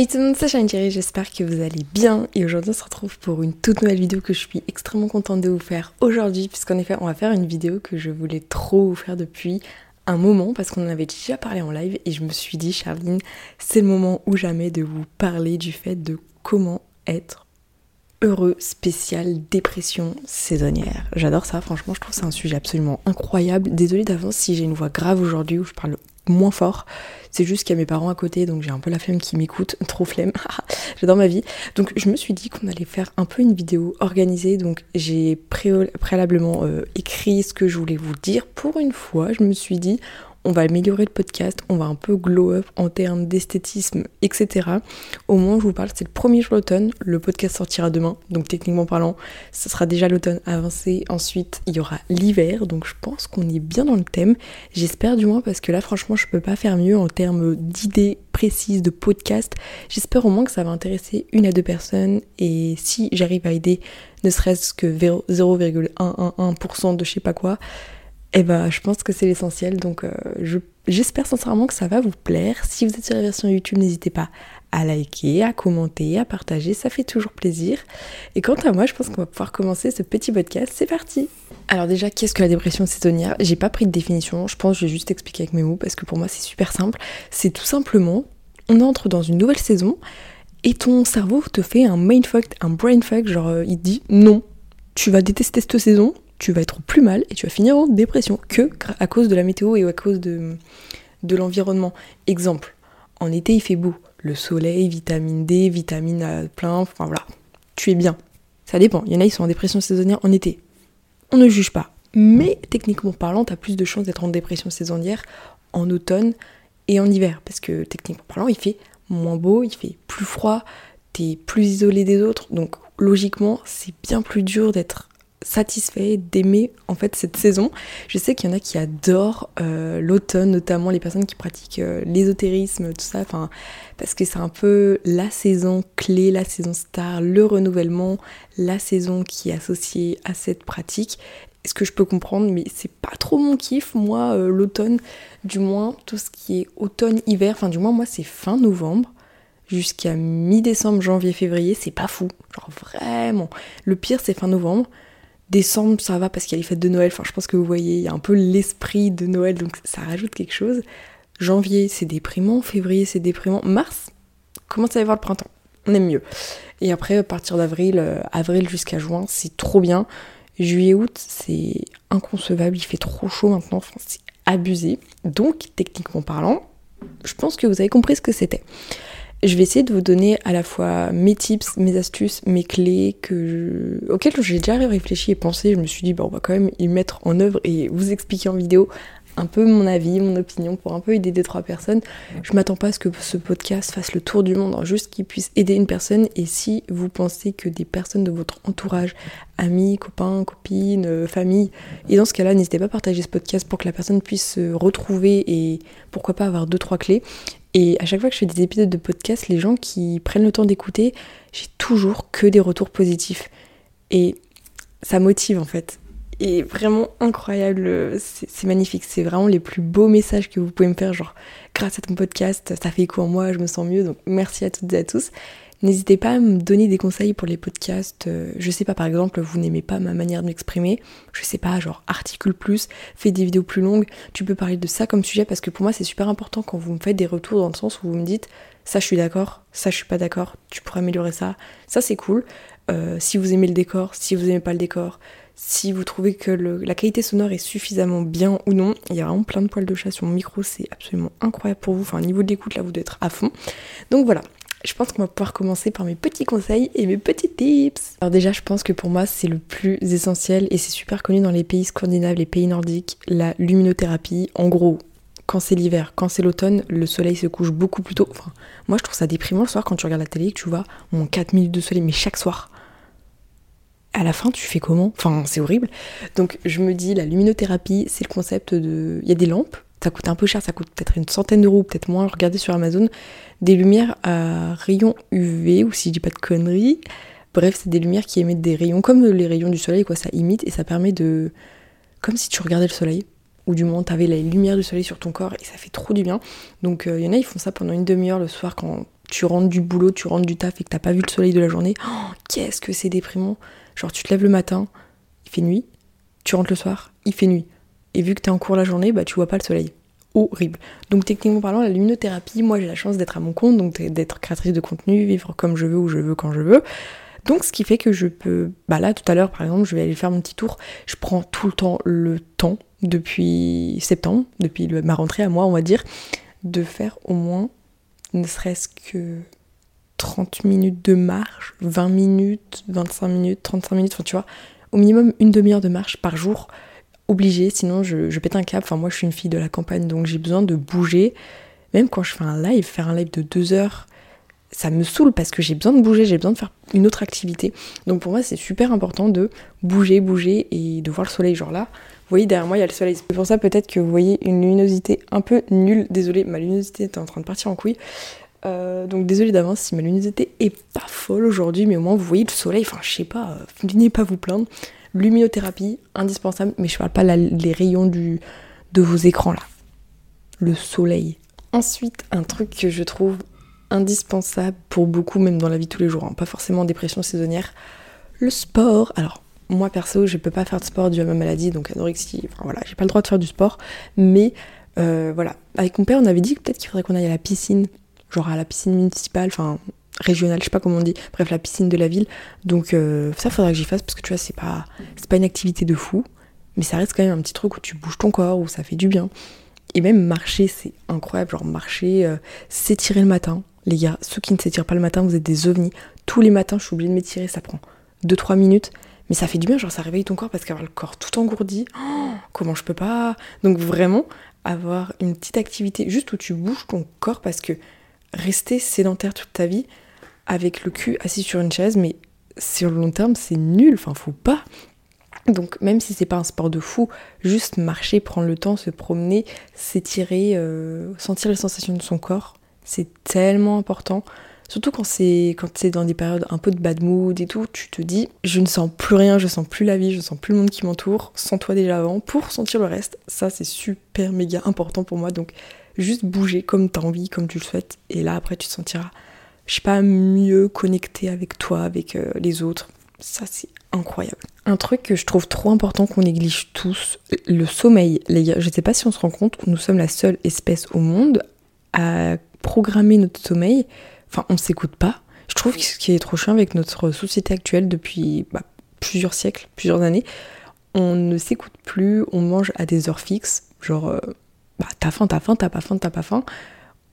Hey tout le monde, c'est Shine j'espère que vous allez bien et aujourd'hui on se retrouve pour une toute nouvelle vidéo que je suis extrêmement contente de vous faire aujourd'hui puisqu'en effet on va faire une vidéo que je voulais trop vous faire depuis un moment parce qu'on en avait déjà parlé en live et je me suis dit Charline c'est le moment ou jamais de vous parler du fait de comment être heureux spécial dépression saisonnière. J'adore ça, franchement je trouve c'est un sujet absolument incroyable. Désolée d'avance si j'ai une voix grave aujourd'hui où je parle moins fort. C'est juste qu'il y a mes parents à côté, donc j'ai un peu la flemme qui m'écoute, trop flemme. J'adore ma vie. Donc je me suis dit qu'on allait faire un peu une vidéo organisée. Donc j'ai préalablement euh, écrit ce que je voulais vous dire. Pour une fois, je me suis dit, on va améliorer le podcast, on va un peu glow up en termes d'esthétisme, etc. Au moins, je vous parle, c'est le premier jour d'automne, le podcast sortira demain, donc techniquement parlant, ce sera déjà l'automne avancé, ensuite il y aura l'hiver, donc je pense qu'on est bien dans le thème, j'espère du moins parce que là franchement je peux pas faire mieux en termes d'idées précises de podcast, j'espère au moins que ça va intéresser une à deux personnes. Et si j'arrive à aider ne serait-ce que 0,111% de je sais pas quoi, eh ben, je pense que c'est l'essentiel. Donc, euh, j'espère sincèrement que ça va vous plaire. Si vous êtes sur la version YouTube, n'hésitez pas à liker, à commenter, à partager. Ça fait toujours plaisir. Et quant à moi, je pense qu'on va pouvoir commencer ce petit podcast. C'est parti. Alors déjà, qu'est-ce que la dépression saisonnière? J'ai pas pris de définition. Je pense que je vais juste expliquer avec mes mots parce que pour moi, c'est super simple. C'est tout simplement, on entre dans une nouvelle saison et ton cerveau te fait un mindfuck, un brainfuck. Genre, euh, il dit non, tu vas détester cette saison tu vas être plus mal et tu vas finir en dépression que à cause de la météo et à cause de, de l'environnement. Exemple, en été il fait beau, le soleil, vitamine D, vitamine à plein, enfin voilà, tu es bien. Ça dépend, il y en a qui sont en dépression saisonnière en été. On ne juge pas. Mais techniquement parlant, tu as plus de chances d'être en dépression saisonnière en automne et en hiver. Parce que techniquement parlant, il fait moins beau, il fait plus froid, tu es plus isolé des autres. Donc logiquement, c'est bien plus dur d'être satisfait d'aimer en fait cette saison. Je sais qu'il y en a qui adorent euh, l'automne, notamment les personnes qui pratiquent euh, l'ésotérisme, tout ça, enfin parce que c'est un peu la saison clé, la saison star, le renouvellement, la saison qui est associée à cette pratique. Ce que je peux comprendre, mais c'est pas trop mon kiff, moi, euh, l'automne, du moins tout ce qui est automne-hiver, enfin du moins moi c'est fin novembre jusqu'à mi-décembre, janvier, février, c'est pas fou. Genre vraiment. Le pire c'est fin novembre. Décembre, ça va parce qu'il y a les fêtes de Noël. Enfin, je pense que vous voyez, il y a un peu l'esprit de Noël, donc ça rajoute quelque chose. Janvier, c'est déprimant. Février, c'est déprimant. Mars, commence à y avoir le printemps. On aime mieux. Et après, à partir d'avril, euh, avril jusqu'à juin, c'est trop bien. Juillet, août, c'est inconcevable. Il fait trop chaud maintenant. Enfin, c'est abusé. Donc, techniquement parlant, je pense que vous avez compris ce que c'était. Je vais essayer de vous donner à la fois mes tips, mes astuces, mes clés que auxquelles j'ai déjà réfléchi et pensé. Je me suis dit, bah, on va quand même y mettre en œuvre et vous expliquer en vidéo un peu mon avis, mon opinion pour un peu aider deux trois personnes. Je m'attends pas à ce que ce podcast fasse le tour du monde, hein, juste qu'il puisse aider une personne. Et si vous pensez que des personnes de votre entourage, amis, copains, copines, euh, famille, et dans ce cas-là, n'hésitez pas à partager ce podcast pour que la personne puisse se retrouver et pourquoi pas avoir deux trois clés. Et à chaque fois que je fais des épisodes de podcast, les gens qui prennent le temps d'écouter, j'ai toujours que des retours positifs. Et ça motive en fait. Et vraiment incroyable, c'est magnifique. C'est vraiment les plus beaux messages que vous pouvez me faire. Genre, grâce à ton podcast, ça fait écho en moi, je me sens mieux. Donc merci à toutes et à tous. N'hésitez pas à me donner des conseils pour les podcasts. Euh, je sais pas, par exemple, vous n'aimez pas ma manière de m'exprimer. Je sais pas, genre articule plus, fais des vidéos plus longues. Tu peux parler de ça comme sujet parce que pour moi c'est super important quand vous me faites des retours dans le sens où vous me dites ça je suis d'accord, ça je suis pas d'accord, tu pourrais améliorer ça. Ça c'est cool. Euh, si vous aimez le décor, si vous aimez pas le décor, si vous trouvez que la qualité sonore est suffisamment bien ou non. Il y a vraiment plein de poils de chat sur mon micro, c'est absolument incroyable pour vous. Enfin, au niveau de l'écoute, là, vous devez être à fond. Donc voilà, je pense qu'on va pouvoir commencer par mes petits conseils et mes petits tips. Alors déjà, je pense que pour moi, c'est le plus essentiel et c'est super connu dans les pays scandinaves, les pays nordiques, la luminothérapie. En gros, quand c'est l'hiver, quand c'est l'automne, le soleil se couche beaucoup plus tôt. Enfin, moi, je trouve ça déprimant le soir quand tu regardes la télé que tu vois mon 4 minutes de soleil, mais chaque soir. À la fin, tu fais comment? Enfin, c'est horrible. Donc, je me dis, la luminothérapie, c'est le concept de. Il y a des lampes ça coûte un peu cher, ça coûte peut-être une centaine d'euros, peut-être moins. Regardez sur Amazon des lumières à rayons UV, ou si je dis pas de conneries. Bref, c'est des lumières qui émettent des rayons comme les rayons du soleil, quoi. Ça imite et ça permet de. Comme si tu regardais le soleil, ou du moins t'avais la lumière du soleil sur ton corps et ça fait trop du bien. Donc il euh, y en a, ils font ça pendant une demi-heure le soir quand tu rentres du boulot, tu rentres du taf et que t'as pas vu le soleil de la journée, oh, qu'est-ce que c'est déprimant. Genre tu te lèves le matin, il fait nuit, tu rentres le soir, il fait nuit. Et vu que t'es en cours la journée, bah tu vois pas le soleil. Horrible. Donc techniquement parlant, la luminothérapie, moi j'ai la chance d'être à mon compte, donc d'être créatrice de contenu, vivre comme je veux, où je veux, quand je veux. Donc ce qui fait que je peux, bah là tout à l'heure par exemple, je vais aller faire mon petit tour. Je prends tout le temps le temps depuis septembre, depuis ma rentrée à moi on va dire, de faire au moins ne serait-ce que 30 minutes de marche, 20 minutes, 25 minutes, 35 minutes, enfin tu vois, au minimum une demi-heure de marche par jour, obligé, sinon je, pète un cap. Enfin moi je suis une fille de la campagne donc j'ai besoin de bouger. Même quand je fais un live, faire un live de deux heures, ça me saoule parce que j'ai besoin de bouger, j'ai besoin de faire une autre activité. Donc pour moi c'est super important de bouger, bouger et de voir le soleil genre là. Vous voyez derrière moi il y a le soleil. C'est pour ça peut-être que vous voyez une luminosité un peu nulle. Désolée, ma luminosité est en train de partir en couille. Euh, donc désolé d'avance si ma luminosité est pas folle aujourd'hui, mais au moins vous voyez le soleil, enfin je sais pas, euh, venez pas vous plaindre. Luminothérapie, indispensable, mais je parle pas les rayons de vos écrans là. Le soleil. Ensuite, un truc que je trouve indispensable pour beaucoup, même dans la vie de tous les jours, hein, pas forcément en dépression saisonnière, le sport. Alors, moi perso, je peux pas faire de sport dû à ma maladie, donc anorexie, enfin voilà, j'ai pas le droit de faire du sport, mais euh, voilà. Avec mon père, on avait dit peut-être qu'il faudrait qu'on aille à la piscine genre à la piscine municipale, enfin régionale, je sais pas comment on dit, bref la piscine de la ville. Donc euh, ça faudra que j'y fasse parce que tu vois c'est pas c'est pas une activité de fou, mais ça reste quand même un petit truc où tu bouges ton corps, où ça fait du bien. Et même marcher c'est incroyable, genre marcher, euh, s'étirer le matin. Les gars, ceux qui ne s'étirent pas le matin, vous êtes des ovnis. Tous les matins, je suis obligée de m'étirer, ça prend 2-3 minutes. Mais ça fait du bien, genre ça réveille ton corps parce qu'avoir le corps tout engourdi, oh, comment je peux pas? Donc vraiment, avoir une petite activité juste où tu bouges ton corps parce que rester sédentaire toute ta vie avec le cul assis sur une chaise, mais sur le long terme, c'est nul, enfin, faut pas. Donc, même si c'est pas un sport de fou, juste marcher, prendre le temps, se promener, s'étirer, euh, sentir les sensations de son corps, c'est tellement important. Surtout quand c'est quand c'est dans des périodes un peu de bad mood et tout, tu te dis je ne sens plus rien, je sens plus la vie, je sens plus le monde qui m'entoure, sens toi déjà avant pour sentir le reste. Ça c'est super méga important pour moi donc juste bouger comme tu as envie, comme tu le souhaites. Et là, après, tu te sentiras, je sais pas, mieux connecté avec toi, avec euh, les autres. Ça, c'est incroyable. Un truc que je trouve trop important qu'on néglige tous, le sommeil. Les gars, je sais pas si on se rend compte, nous sommes la seule espèce au monde à programmer notre sommeil. Enfin, on s'écoute pas. Je trouve que ce qui est trop chiant avec notre société actuelle depuis bah, plusieurs siècles, plusieurs années, on ne s'écoute plus, on mange à des heures fixes, genre euh, bah, t'as faim, t'as faim, t'as pas faim, t'as pas faim.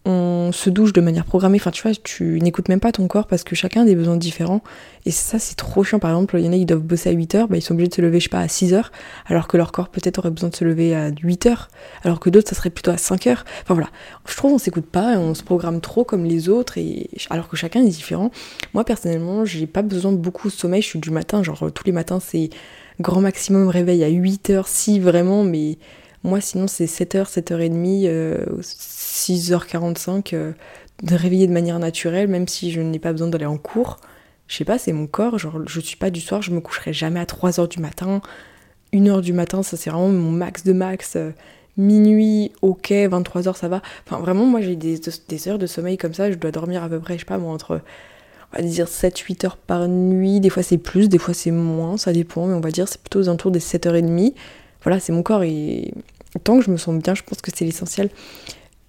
On se douche de manière programmée. Enfin, tu vois, tu n'écoutes même pas ton corps parce que chacun a des besoins différents. Et ça, c'est trop chiant. Par exemple, il y en a qui doivent bosser à 8 heures, bah, ils sont obligés de se lever, je sais pas, à 6 heures, alors que leur corps peut-être aurait besoin de se lever à 8 heures, alors que d'autres, ça serait plutôt à 5 heures. Enfin voilà. Je trouve qu'on s'écoute pas et on se programme trop comme les autres, et alors que chacun est différent. Moi, personnellement, j'ai pas besoin de beaucoup de sommeil. Je suis du matin, genre tous les matins, c'est grand maximum réveil à 8 heures, si vraiment, mais moi, sinon, c'est 7h, 7h30, 6h45 de réveiller de manière naturelle, même si je n'ai pas besoin d'aller en cours. Je sais pas, c'est mon corps. Genre, je suis pas du soir, je me coucherai jamais à 3h du matin. 1h du matin, ça c'est vraiment mon max de max. Euh, minuit, ok, 23h, ça va. Enfin, vraiment, moi j'ai des, des, heures de sommeil comme ça. Je dois dormir à peu près, je sais pas, moi, entre, on va dire 7-8 heures par nuit. Des fois c'est plus, des fois c'est moins, ça dépend. Mais on va dire c'est plutôt aux alentours des 7h30. Voilà, c'est mon corps et tant que je me sens bien, je pense que c'est l'essentiel.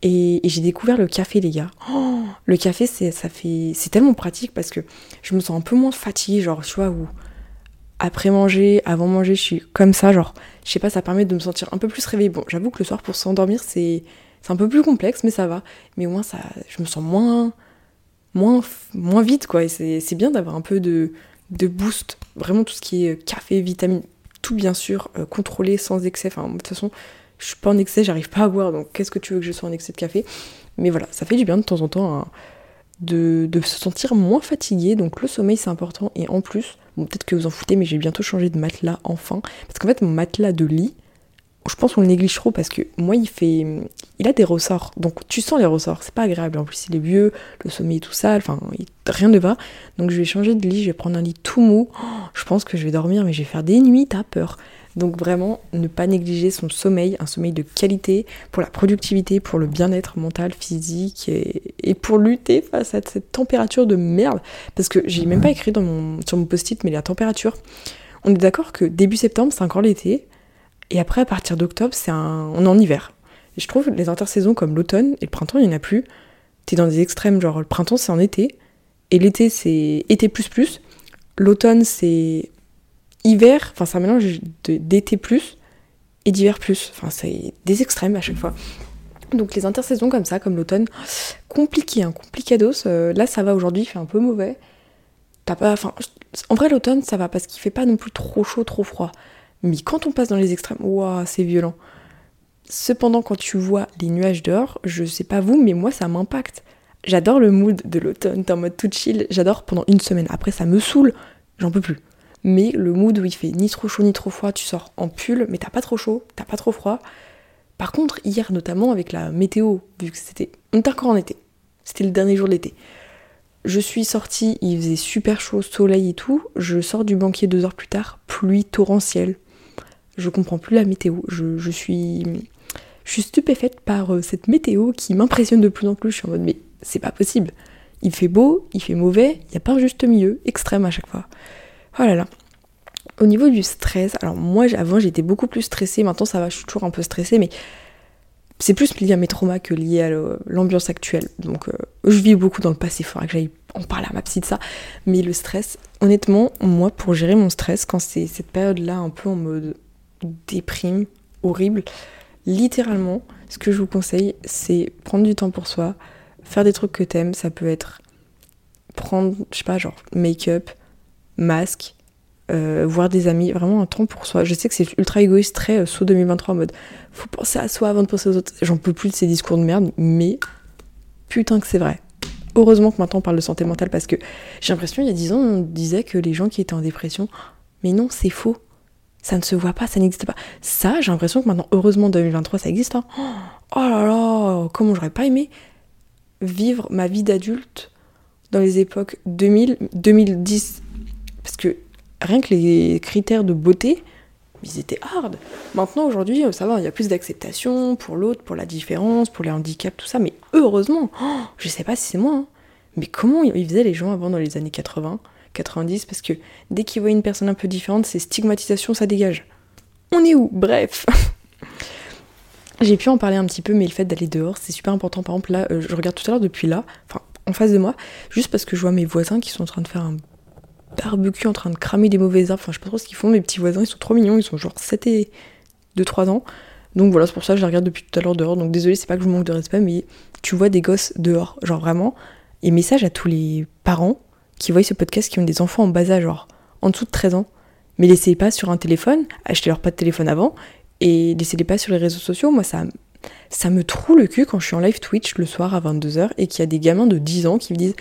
Et, j'ai découvert le café, les gars. Oh, le café, c'est ça fait, c'est tellement pratique parce que je me sens un peu moins fatiguée, genre, tu vois, où après manger, avant manger, je suis comme ça, genre, je sais pas, ça permet de me sentir un peu plus réveillée. Bon, j'avoue que le soir, pour s'endormir, c'est, c'est un peu plus complexe, mais ça va. Mais au moins, ça, je me sens moins, moins, moins vite, quoi. Et c'est, bien d'avoir un peu de, de boost. Vraiment, tout ce qui est café, vitamine, tout bien sûr, euh, contrôlé, sans excès. Enfin, de toute façon, je suis pas en excès, j'arrive pas à boire, donc qu'est-ce que tu veux que je sois en excès de café? Mais voilà, ça fait du bien de temps en temps de, se sentir moins fatigué, donc le sommeil c'est important, et en plus, peut-être que vous en foutez, mais j'ai bientôt changé de matelas enfin, parce qu'en fait mon matelas de lit, je pense qu'on le néglige trop parce que moi il fait, il a des ressorts, donc tu sens les ressorts, c'est pas agréable, en plus il est vieux, le sommeil est tout sale, enfin rien ne va, donc je vais changer de lit, je vais prendre un lit tout mou, je pense que je vais dormir, mais je vais faire des nuits, t'as peur. Donc vraiment, ne pas négliger son sommeil, un sommeil de qualité pour la productivité, pour le bien-être mental, physique et, pour lutter face à cette température de merde. Parce que j'ai même pas écrit sur mon post-it, mais la température, on est d'accord que début septembre, c'est encore l'été, et après, à partir d'octobre, c'est un... on est en hiver. Et je trouve les intersaisons comme l'automne et le printemps, il n'y en a plus. T'es dans des extrêmes, genre le printemps c'est en été, et l'été c'est été plus plus, l'automne c'est hiver, enfin c'est un mélange d'été plus et d'hiver plus. Enfin c'est des extrêmes à chaque fois. Donc les intersaisons comme ça, comme l'automne, compliqué, hein, complicados. Euh, là ça va aujourd'hui, il fait un peu mauvais. T'as pas, en vrai l'automne ça va parce qu'il fait pas non plus trop chaud, trop froid. Mais quand on passe dans les extrêmes, waouh, c'est violent. Cependant, quand tu vois les nuages dehors, je sais pas vous, mais moi ça m'impacte. J'adore le mood de l'automne, t'es en mode tout chill, j'adore pendant une semaine. Après, ça me saoule, j'en peux plus. Mais le mood où il fait ni trop chaud ni trop froid, tu sors en pull, mais t'as pas trop chaud, t'as pas trop froid. Par contre, hier notamment avec la météo, vu que c'était. On était encore en été. C'était le dernier jour de l'été. Je suis sortie, il faisait super chaud, soleil et tout. Je sors du banquier deux heures plus tard, pluie torrentielle. Je comprends plus la météo. Je, suis. Je suis stupéfaite par euh, cette météo qui m'impressionne de plus en plus. Je suis en mode, mais c'est pas possible. Il fait beau, il fait mauvais, il n'y a pas un juste milieu, extrême à chaque fois. Oh là là. Au niveau du stress, alors moi avant j'étais beaucoup plus stressée, maintenant ça va, je suis toujours un peu stressée, mais c'est plus lié à mes traumas que lié à l'ambiance actuelle. Donc euh, je vis beaucoup dans le passé, il faudra que j'aille en parler à ma psy de ça. Mais le stress, honnêtement, moi pour gérer mon stress, quand c'est cette période-là un peu en mode déprime, horrible, littéralement, ce que je vous conseille, c'est prendre du temps pour soi, faire des trucs que t'aimes, ça peut être prendre, je sais pas, genre make-up, masque, euh, voir des amis, vraiment un temps pour soi. Je sais que c'est ultra égoïste, très euh, saut 2023 en mode faut penser à soi avant de penser aux autres. J'en peux plus de ces discours de merde, mais putain que c'est vrai. Heureusement que maintenant on parle de santé mentale parce que j'ai l'impression il y a 10 ans on disait que les gens qui étaient en dépression, mais non, c'est faux. Ça ne se voit pas, ça n'existe pas. Ça, j'ai l'impression que maintenant, heureusement, 2023, ça existe. Hein. Oh là là, comment j'aurais pas aimé vivre ma vie d'adulte dans les époques 2000, 2010. Parce que rien que les critères de beauté, ils étaient hard. Maintenant, aujourd'hui, ça va, il y a plus d'acceptation pour l'autre, pour la différence, pour les handicaps, tout ça. Mais heureusement, oh, je sais pas si c'est moi, hein, mais comment ils faisaient les gens avant dans les années 80, 90 Parce que dès qu'ils voient une personne un peu différente, c'est stigmatisation, ça dégage. On est où? Bref. J'ai pu en parler un petit peu, mais le fait d'aller dehors, c'est super important. Par exemple, là, euh, je regarde tout à l'heure depuis là, enfin, en face de moi, juste parce que je vois mes voisins qui sont en train de faire un barbecue, en train de cramer des mauvaises arbres. Enfin, je sais pas trop ce qu'ils font, mes petits voisins, ils sont trop mignons, ils sont genre 7 et 2-3 ans. Donc voilà, c'est pour ça que je les regarde depuis tout à l'heure dehors. Donc désolé, c'est pas que je manque de respect, mais tu vois des gosses dehors, genre vraiment. Et message à tous les parents qui voient ce podcast qui ont des enfants en bas âge, genre en dessous de 13 ans. Mais laissez pas sur un téléphone, achetez-leur pas de téléphone avant, et laissez-les pas sur les réseaux sociaux. Moi, ça, ça me troue le cul quand je suis en live Twitch le soir à 22h et qu'il y a des gamins de 10 ans qui me disent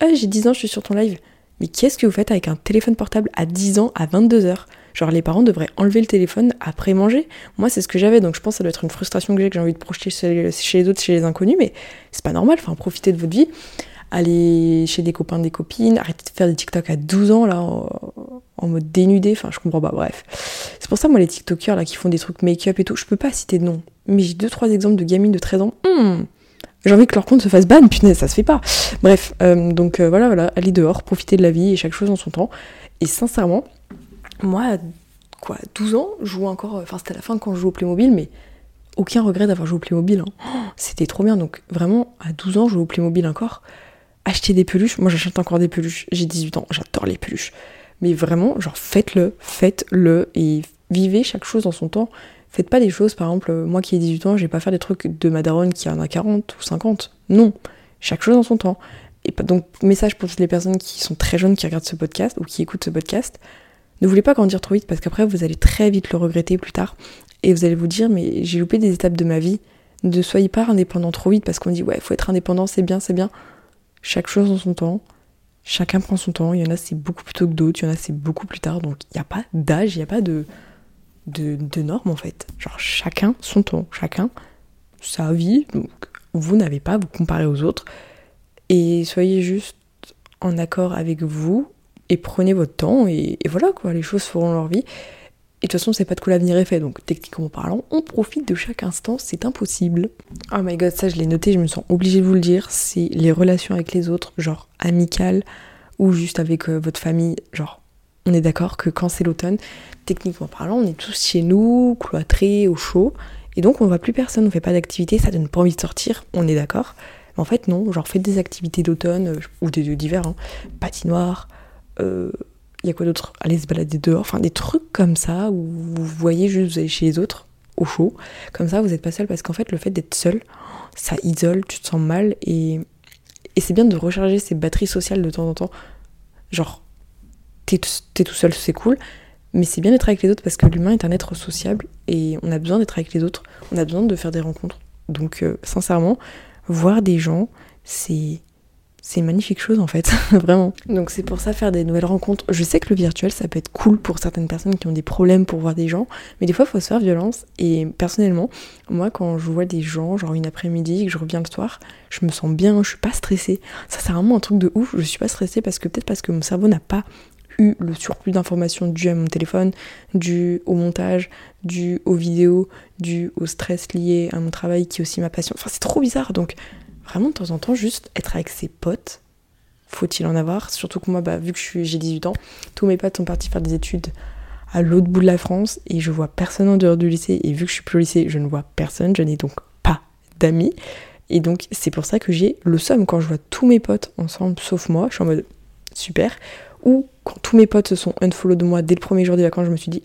Ah, j'ai 10 ans, je suis sur ton live. Mais qu'est-ce que vous faites avec un téléphone portable à 10 ans à 22h Genre, les parents devraient enlever le téléphone après manger? Moi, c'est ce que j'avais, donc je pense que ça doit être une frustration que j'ai, que j'ai envie de projeter chez, les autres, chez les inconnus, mais c'est pas normal, enfin, profitez de votre vie aller chez des copains, des copines, arrêter de faire des TikTok à 12 ans, là, en, mode dénudé, enfin, je comprends pas, bref. C'est pour ça, moi, les TikTokers, là, qui font des trucs make-up et tout, je peux pas citer de nom, mais j'ai deux, trois exemples de gamines de 13 ans, hmm, j'ai envie que leur compte se fasse ban, punaise, ça se fait pas. Bref, euh, donc euh, voilà, voilà, aller dehors, profiter de la vie et chaque chose en son temps. Et sincèrement, moi, quoi, 12 ans, je joue encore, enfin, c'était à la fin quand je jouais au Playmobil, mais aucun regret d'avoir joué au Playmobil. Hein. Oh, c'était trop bien. Donc vraiment, à 12 ans, je joue au Playmobil encore acheter des peluches. Moi, j'achète encore des peluches. J'ai 18 ans, j'adore les peluches. Mais vraiment, genre, faites-le, faites-le et vivez chaque chose en son temps. Faites pas des choses, par exemple, moi qui ai 18 ans, je vais pas faire des trucs de ma daronne qui en a 40 ou 50. Non, chaque chose en son temps. Et donc, message pour toutes les personnes qui sont très jeunes, qui regardent ce podcast ou qui écoutent ce podcast. Ne voulez pas grandir trop vite parce qu'après, vous allez très vite le regretter plus tard. Et vous allez vous dire, mais j'ai loupé des étapes de ma vie. Ne soyez pas indépendant trop vite parce qu'on dit, ouais, faut être indépendant, c'est bien, c'est bien. Chaque chose en son temps. Chacun prend son temps. Il y en a c'est beaucoup plus tôt que d'autres. Il y en a c'est beaucoup plus tard. Donc il n'y a pas d'âge, il n'y a pas de, de, normes en fait. Genre chacun son temps. Chacun sa vie. Donc vous n'avez pas à vous comparer aux autres. Et soyez juste en accord avec vous et prenez votre temps et, voilà quoi, les choses feront leur vie. Et de toute façon, c'est pas de quoi l'avenir est fait, donc techniquement parlant, on profite de chaque instant, c'est impossible. Oh my god, ça je l'ai noté, je me sens obligée de vous le dire, c'est les relations avec les autres, genre amicales ou juste avec euh, votre famille, genre on est d'accord que quand c'est l'automne, techniquement parlant, on est tous chez nous, cloîtrés, au chaud, et donc on voit plus personne, on fait pas d'activité, ça donne pas envie de sortir, on est d'accord. Mais en fait non, genre faites des activités d'automne euh, ou d'hiver, hein, patinoire, euh, il y a quoi d'autre? Aller se balader dehors, enfin des trucs comme ça où vous voyez juste vous allez chez les autres au chaud. Comme ça, vous n'êtes pas seul parce qu'en fait, le fait d'être seul, ça isole, tu te sens mal et, et c'est bien de recharger ses batteries sociales de temps en temps. Genre, t'es tout seul, c'est cool, mais c'est bien d'être avec les autres parce que l'humain est un être sociable et on a besoin d'être avec les autres, on a besoin de faire des rencontres. Donc, euh, sincèrement, voir des gens, c'est c'est une magnifique chose en fait, vraiment. Donc c'est pour ça faire des nouvelles rencontres. Je sais que le virtuel ça peut être cool pour certaines personnes qui ont des problèmes pour voir des gens, mais des fois il faut se faire violence. Et personnellement, moi quand je vois des gens, genre une après-midi, que je reviens le soir, je me sens bien, je suis pas stressée. Ça c'est vraiment un truc de ouf, je suis pas stressée parce que peut-être parce que mon cerveau n'a pas eu le surplus d'informations dû à mon téléphone, dû au montage, dû aux vidéos, dû au stress lié à mon travail qui est aussi ma passion. Enfin c'est trop bizarre donc vraiment de temps en temps, juste être avec ses potes, faut-il en avoir? Surtout que moi, bah, vu que j'ai 18 ans, tous mes potes sont partis faire des études à l'autre bout de la France et je vois personne en dehors du lycée. Et vu que je suis plus au lycée, je ne vois personne, je n'ai donc pas d'amis. Et donc, c'est pour ça que j'ai le somme quand je vois tous mes potes ensemble, sauf moi. Je suis en mode super. Ou quand tous mes potes se sont unfollow de moi dès le premier jour des vacances, je me suis dit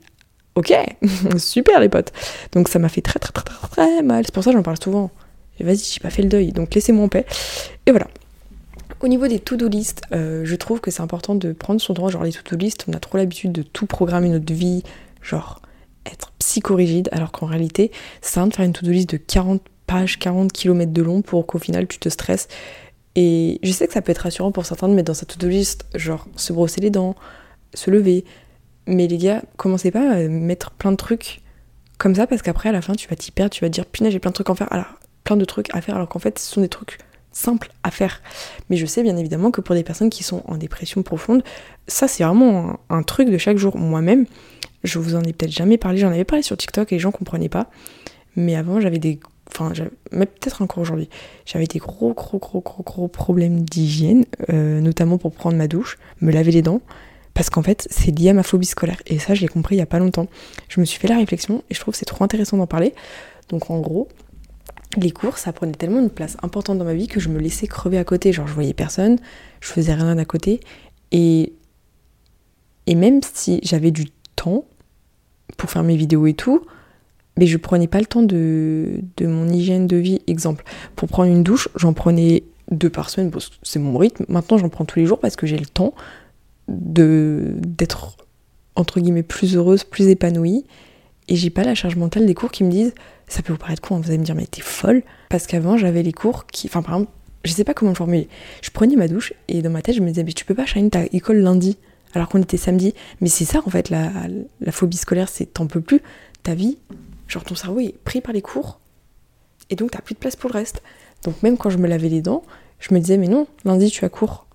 ok, super les potes. Donc ça m'a fait très très très très très mal. C'est pour ça que j'en parle souvent. Vas-y, j'ai pas fait le deuil, donc laissez-moi en paix. Et voilà. Au niveau des to-do list, euh, je trouve que c'est important de prendre son temps. Genre les to-do list, on a trop l'habitude de tout programmer notre vie, genre être psychorigide, alors qu'en réalité, c'est simple de faire une to-do list de 40 pages, 40 km de long pour qu'au final tu te stresses. Et je sais que ça peut être rassurant pour certains de mettre dans sa to-do list, genre se brosser les dents, se lever. Mais les gars, commencez pas à mettre plein de trucs comme ça parce qu'après à la fin tu vas t'y perdre, tu vas dire punaise j'ai plein de trucs à faire. Alors plein de trucs à faire alors qu'en fait ce sont des trucs simples à faire. Mais je sais bien évidemment que pour des personnes qui sont en dépression profonde, ça c'est vraiment un, truc de chaque jour. Moi-même, je vous en ai peut-être jamais parlé, j'en avais parlé sur TikTok et les gens comprenaient pas. Mais avant j'avais des... Enfin, peut-être encore aujourd'hui, j'avais des gros, gros, gros, gros, gros problèmes d'hygiène, euh, notamment pour prendre ma douche, me laver les dents, parce qu'en fait, c'est lié à ma phobie scolaire. Et ça, je l'ai compris il y a pas longtemps. Je me suis fait la réflexion et je trouve que c'est trop intéressant d'en parler. Donc en gros, les cours, ça prenait tellement une place importante dans ma vie que je me laissais crever à côté. Genre, je voyais personne, je faisais rien à côté. Et, et même si j'avais du temps pour faire mes vidéos et tout, mais je prenais pas le temps de, de mon hygiène de vie. Exemple, pour prendre une douche, j'en prenais deux par semaine, c'est mon rythme. Maintenant, j'en prends tous les jours parce que j'ai le temps de d'être entre guillemets plus heureuse, plus épanouie. Et j'ai pas la charge mentale des cours qui me disent ça peut vous paraître con, vous allez me dire, mais t'es folle. Parce qu'avant, j'avais les cours qui. Enfin, par exemple, je sais pas comment le formuler. Je prenais ma douche et dans ma tête, je me disais, mais tu peux pas shine ta école lundi alors qu'on était samedi. Mais c'est ça, en fait, la, la phobie scolaire, c'est t'en peux plus. Ta vie, genre ton cerveau est pris par les cours et donc t'as plus de place pour le reste. Donc, même quand je me lavais les dents, je me disais, mais non, lundi tu as cours.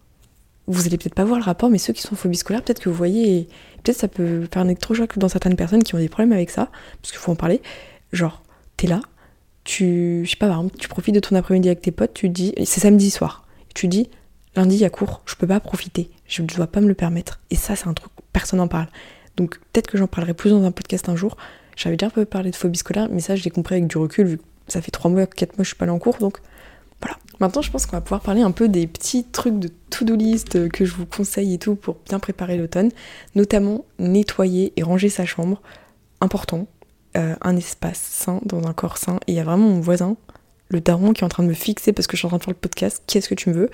Vous allez peut-être pas voir le rapport, mais ceux qui sont phobie scolaire, peut-être que vous voyez, peut-être ça peut faire un électrochoc dans certaines personnes qui ont des problèmes avec ça, parce qu'il faut en parler. Genre, t'es là, tu, je sais pas, par exemple, tu profites de ton après-midi avec tes potes, tu dis, c'est samedi soir, tu dis, lundi il y a cours, je peux pas profiter, je ne dois pas me le permettre. Et ça, c'est un truc, personne n'en parle. Donc peut-être que j'en parlerai plus dans un podcast un jour. J'avais déjà un peu parlé de phobie scolaire, mais ça, je l'ai compris avec du recul, vu que ça fait 3 mois, 4 mois, je suis pas allée en cours, donc voilà. Maintenant, je pense qu'on va pouvoir parler un peu des petits trucs de to-do list que je vous conseille et tout pour bien préparer l'automne, notamment nettoyer et ranger sa chambre. Important, euh, un espace sain dans un corps sain. Et il y a vraiment mon voisin, le daron, qui est en train de me fixer parce que je suis en train de faire le podcast. Qu'est-ce que tu me veux?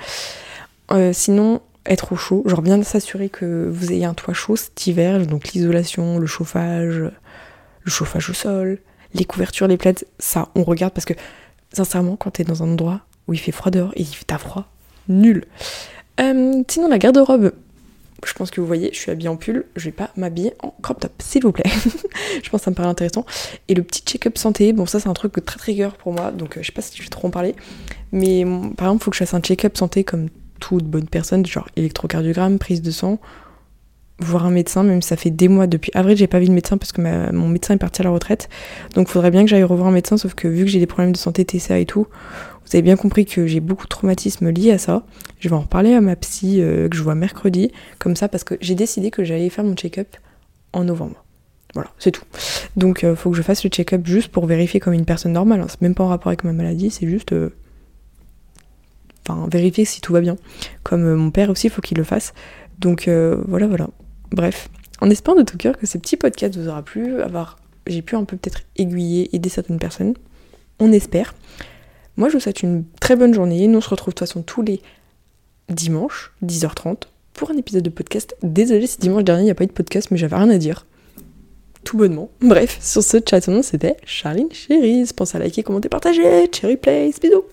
Euh, Sinon, être au chaud. Genre bien s'assurer que vous ayez un toit chaud cet hiver. Donc l'isolation, le chauffage, le chauffage au sol, les couvertures, les plaids. Ça, on regarde parce que sincèrement, quand t'es dans un endroit où il fait froid dehors et fait froid, nul. Euh, sinon, la garde-robe, je pense que vous voyez, je suis habillée en pull, je vais pas m'habiller en crop top, s'il vous plaît. je pense que ça me paraît intéressant. Et le petit check-up santé, bon ça c'est un truc très trigger pour moi, donc euh, je sais pas si je vais trop en parler. Mais par exemple, il faut que je fasse un check-up santé comme toute bonne personne, genre électrocardiogramme, prise de sang. Voir un médecin, même ça fait des mois. Depuis avril, j'ai pas vu de médecin parce que mon médecin est parti à la retraite. Donc, faudrait bien que j'aille revoir un médecin, sauf que vu que j'ai des problèmes de santé TCA et tout, vous avez bien compris que j'ai beaucoup de traumatismes liés à ça. Je vais en reparler à ma psy euh, que je vois mercredi, comme ça, parce que j'ai décidé que j'allais faire mon check-up en novembre. Voilà, c'est tout. Donc, euh, faut que je fasse le check-up juste pour vérifier comme une personne normale. Hein. C'est même pas en rapport avec ma maladie, c'est juste. Euh, enfin, vérifier si tout va bien. Comme mon père aussi, faut qu'il le fasse. Donc, voilà, voilà. Bref, en espérant de tout cœur que ce petit podcast vous aura plu, avoir, j'ai pu un peu peut-être aiguiller, aider certaines personnes. On espère. Moi, je vous souhaite une très bonne journée. Nous, on se retrouve de toute façon tous les dimanches, 10h30, pour un épisode de podcast. Désolée si dimanche dernier, il n'y a pas eu de podcast, mais j'avais rien à dire. Tout bonnement. Bref, sur ce chat, c'était Charline Cherise. Pensez à liker, commenter, partager. Cherry Place. Bisous